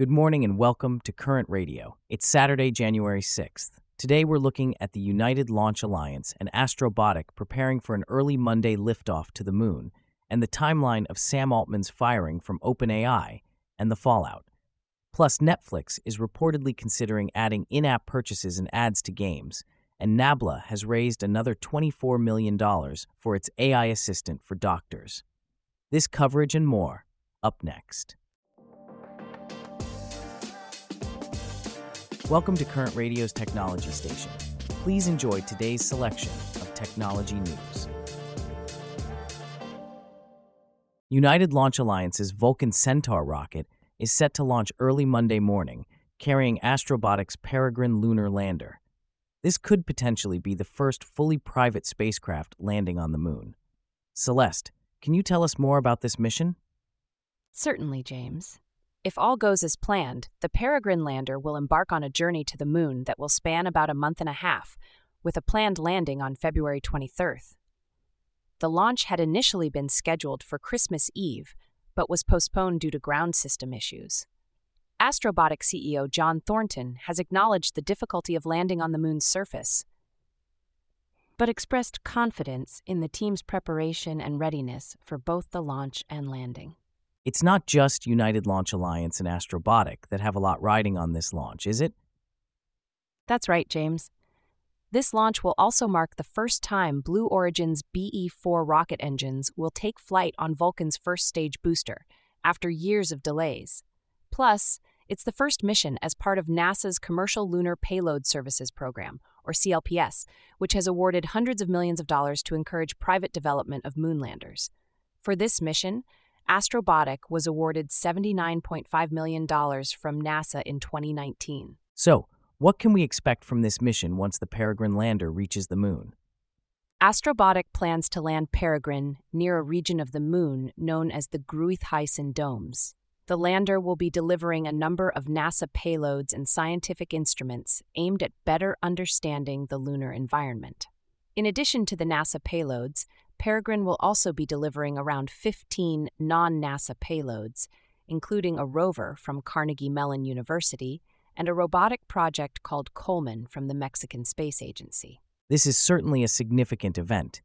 Good morning and welcome to Current Radio. It's Saturday, January 6th. Today we're looking at the United Launch Alliance and Astrobotic preparing for an early Monday liftoff to the moon, and the timeline of Sam Altman's firing from OpenAI and the fallout. Plus, Netflix is reportedly considering adding in app purchases and ads to games, and Nabla has raised another $24 million for its AI assistant for doctors. This coverage and more, up next. Welcome to Current Radio's Technology Station. Please enjoy today's selection of technology news. United Launch Alliance's Vulcan Centaur rocket is set to launch early Monday morning, carrying Astrobotic's Peregrine lunar lander. This could potentially be the first fully private spacecraft landing on the moon. Celeste, can you tell us more about this mission? Certainly, James. If all goes as planned, the Peregrine lander will embark on a journey to the moon that will span about a month and a half, with a planned landing on February 23rd. The launch had initially been scheduled for Christmas Eve, but was postponed due to ground system issues. Astrobotic CEO John Thornton has acknowledged the difficulty of landing on the moon's surface, but expressed confidence in the team's preparation and readiness for both the launch and landing. It's not just United Launch Alliance and Astrobotic that have a lot riding on this launch, is it? That's right, James. This launch will also mark the first time Blue Origin's BE 4 rocket engines will take flight on Vulcan's first stage booster, after years of delays. Plus, it's the first mission as part of NASA's Commercial Lunar Payload Services Program, or CLPS, which has awarded hundreds of millions of dollars to encourage private development of moonlanders. For this mission, Astrobotic was awarded $79.5 million from NASA in 2019. So, what can we expect from this mission once the Peregrine lander reaches the moon? Astrobotic plans to land Peregrine near a region of the moon known as the Gruithuisen Domes. The lander will be delivering a number of NASA payloads and scientific instruments aimed at better understanding the lunar environment. In addition to the NASA payloads, Peregrine will also be delivering around 15 non NASA payloads, including a rover from Carnegie Mellon University and a robotic project called Colmena from the Mexican Space Agency. This is certainly a significant event.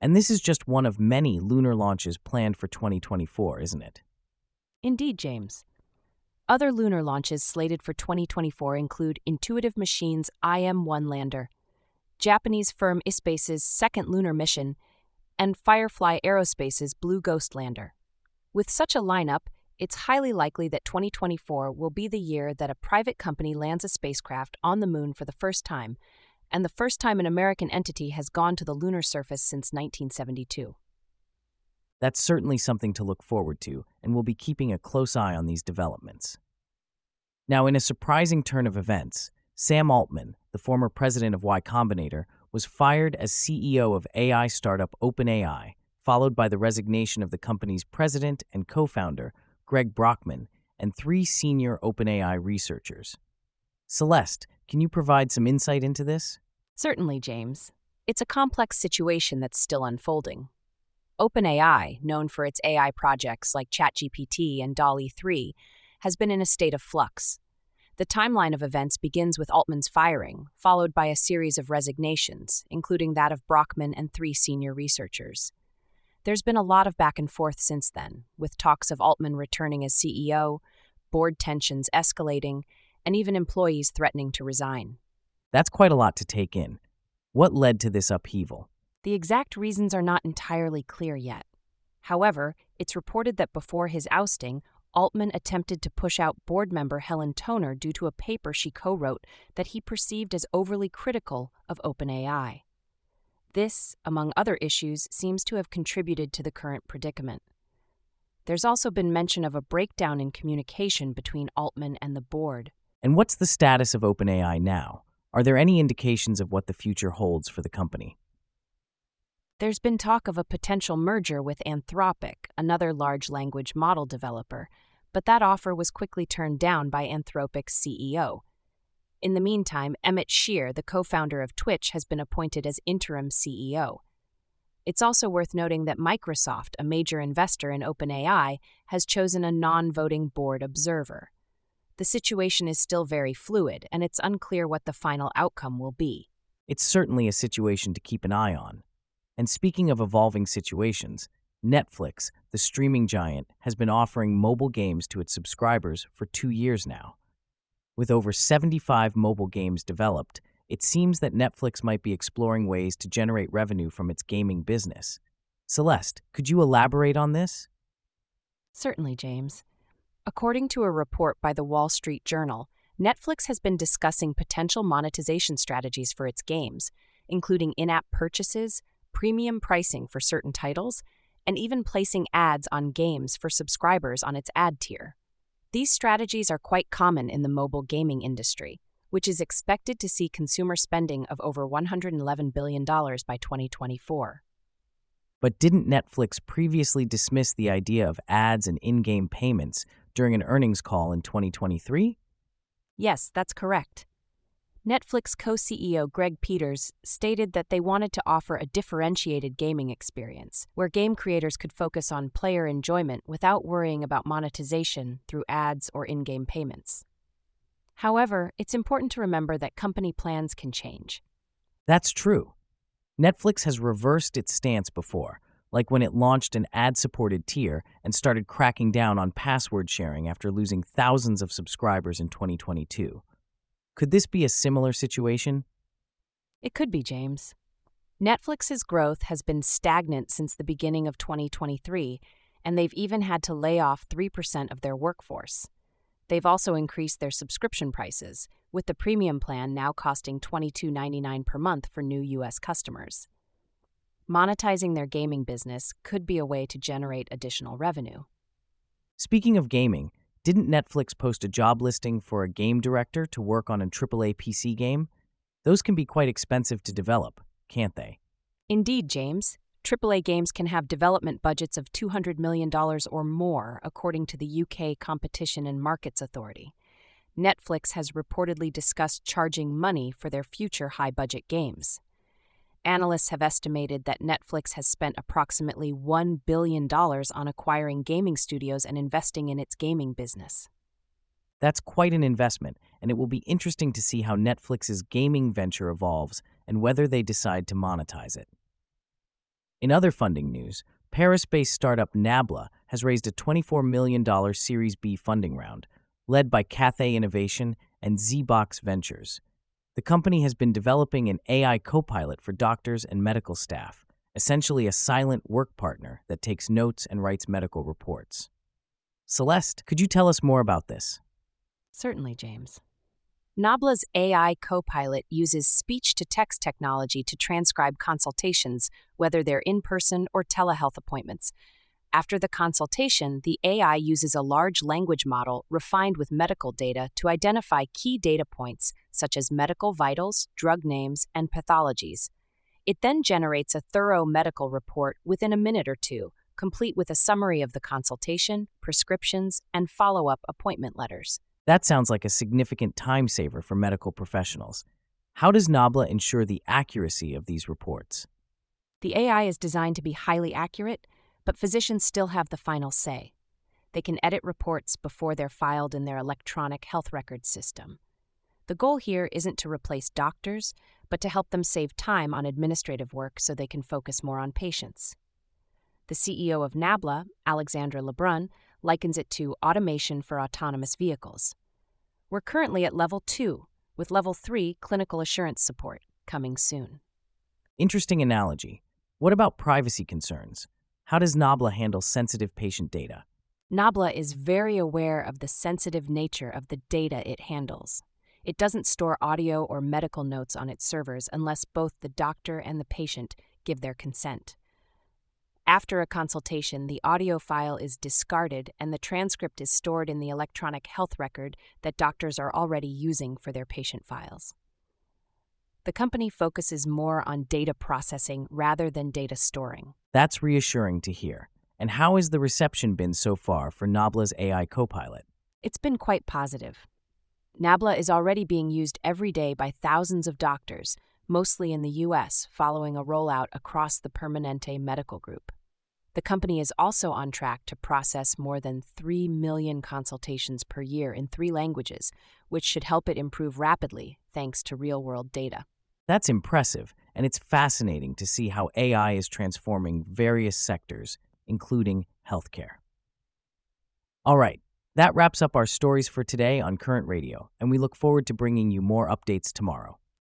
And this is just one of many lunar launches planned for 2024, isn't it? Indeed, James. Other lunar launches slated for 2024 include Intuitive Machines' IM 1 lander, Japanese firm ispace's second lunar mission, and Firefly Aerospace's Blue Ghost lander. With such a lineup, it's highly likely that 2024 will be the year that a private company lands a spacecraft on the moon for the first time, and the first time an American entity has gone to the lunar surface since 1972. That's certainly something to look forward to, and we'll be keeping a close eye on these developments. Now, in a surprising turn of events, Sam Altman, the former president of Y Combinator, was fired as CEO of AI startup OpenAI, followed by the resignation of the company's president and co founder, Greg Brockman, and three senior OpenAI researchers. Celeste, can you provide some insight into this? Certainly, James. It's a complex situation that's still unfolding. OpenAI, known for its AI projects like ChatGPT and DALL-E 3, has been in a state of flux. The timeline of events begins with Altman's firing, followed by a series of resignations, including that of Brockman and three senior researchers. There's been a lot of back and forth since then, with talks of Altman returning as CEO, board tensions escalating, and even employees threatening to resign. That's quite a lot to take in. What led to this upheaval? The exact reasons are not entirely clear yet. However, it's reported that before his ousting, Altman attempted to push out board member Helen Toner due to a paper she co wrote that he perceived as overly critical of OpenAI. This, among other issues, seems to have contributed to the current predicament. There's also been mention of a breakdown in communication between Altman and the board. And what's the status of OpenAI now? Are there any indications of what the future holds for the company? There's been talk of a potential merger with Anthropic, another large language model developer, but that offer was quickly turned down by Anthropic's CEO. In the meantime, Emmett Shear, the co founder of Twitch, has been appointed as interim CEO. It's also worth noting that Microsoft, a major investor in OpenAI, has chosen a non voting board observer. the situation is still very fluid and it's unclear what the final outcome will be. It's certainly a situation to keep an eye on. And speaking of evolving situations, Netflix, the streaming giant, has been offering mobile games to its subscribers for two years now. With over 75 mobile games developed, it seems that Netflix might be exploring ways to generate revenue from its gaming business. Celeste, could you elaborate on this? Certainly, James. According to a report by the Wall Street Journal, Netflix has been discussing potential monetization strategies for its games, including in app purchases, premium pricing for certain titles, and even placing ads on games for subscribers on its ad tier. These strategies are quite common in the mobile gaming industry, which is expected to see consumer spending of over $111 billion by 2024. But didn't Netflix previously dismiss the idea of ads and in game payments during an earnings call in 2023? Yes, that's correct. Netflix co CEO Greg Peters stated that they wanted to offer a differentiated gaming experience, where game creators could focus on player enjoyment without worrying about monetization through ads or in game payments. However, it's important to remember that company plans can change. That's true. Netflix has reversed its stance before, like when it launched an ad supported tier and started cracking down on password sharing after losing thousands of subscribers in 2022. Could this be a similar situation? It could be, James. Netflix's growth has been stagnant since the beginning of 2023, and they've even had to lay off 3% of their workforce. They've also increased their subscription prices, with the premium plan now costing $22.99 per month for new U.S. customers. Monetizing their gaming business could be a way to generate additional revenue. Speaking of gaming, didn't Netflix post a job listing for a game director to work on a AAA PC game? Those can be quite expensive to develop, can't they? Indeed, James. AAA games can have development budgets of $200 million or more, according to the UK Competition and Markets Authority. Netflix has reportedly discussed charging money for their future high budget games. Analysts have estimated that Netflix has spent approximately $1 billion on acquiring gaming studios and investing in its gaming business. That's quite an investment, and it will be interesting to see how Netflix's gaming venture evolves and whether they decide to monetize it. In other funding news, Paris based startup Nabla has raised a $24 million Series B funding round, led by Cathay Innovation and Zebox Ventures. The company has been developing an AI copilot for doctors and medical staff, essentially a silent work partner that takes notes and writes medical reports. Celeste, could you tell us more about this? Certainly, James. Nabla's AI copilot uses speech to text technology to transcribe consultations, whether they're in person or telehealth appointments, after the consultation, the AI uses a large language model refined with medical data to identify key data points such as medical vitals, drug names, and pathologies. It then generates a thorough medical report within a minute or two, complete with a summary of the consultation, prescriptions, and follow up appointment letters. That sounds like a significant time saver for medical professionals. How does Nabla ensure the accuracy of these reports? The AI is designed to be highly accurate but physicians still have the final say. They can edit reports before they're filed in their electronic health record system. The goal here isn't to replace doctors, but to help them save time on administrative work so they can focus more on patients. The CEO of Nabla, Alexandra Lebrun, likens it to automation for autonomous vehicles. We're currently at level 2, with level 3 clinical assurance support coming soon. Interesting analogy. What about privacy concerns? How does Nabla handle sensitive patient data? Nabla is very aware of the sensitive nature of the data it handles. It doesn't store audio or medical notes on its servers unless both the doctor and the patient give their consent. After a consultation, the audio file is discarded and the transcript is stored in the electronic health record that doctors are already using for their patient files. The company focuses more on data processing rather than data storing. That's reassuring to hear. And how has the reception been so far for Nabla's AI Copilot? It's been quite positive. Nabla is already being used every day by thousands of doctors, mostly in the U.S., following a rollout across the Permanente Medical Group. The company is also on track to process more than 3 million consultations per year in three languages, which should help it improve rapidly thanks to real world data. That's impressive, and it's fascinating to see how AI is transforming various sectors, including healthcare. All right, that wraps up our stories for today on Current Radio, and we look forward to bringing you more updates tomorrow.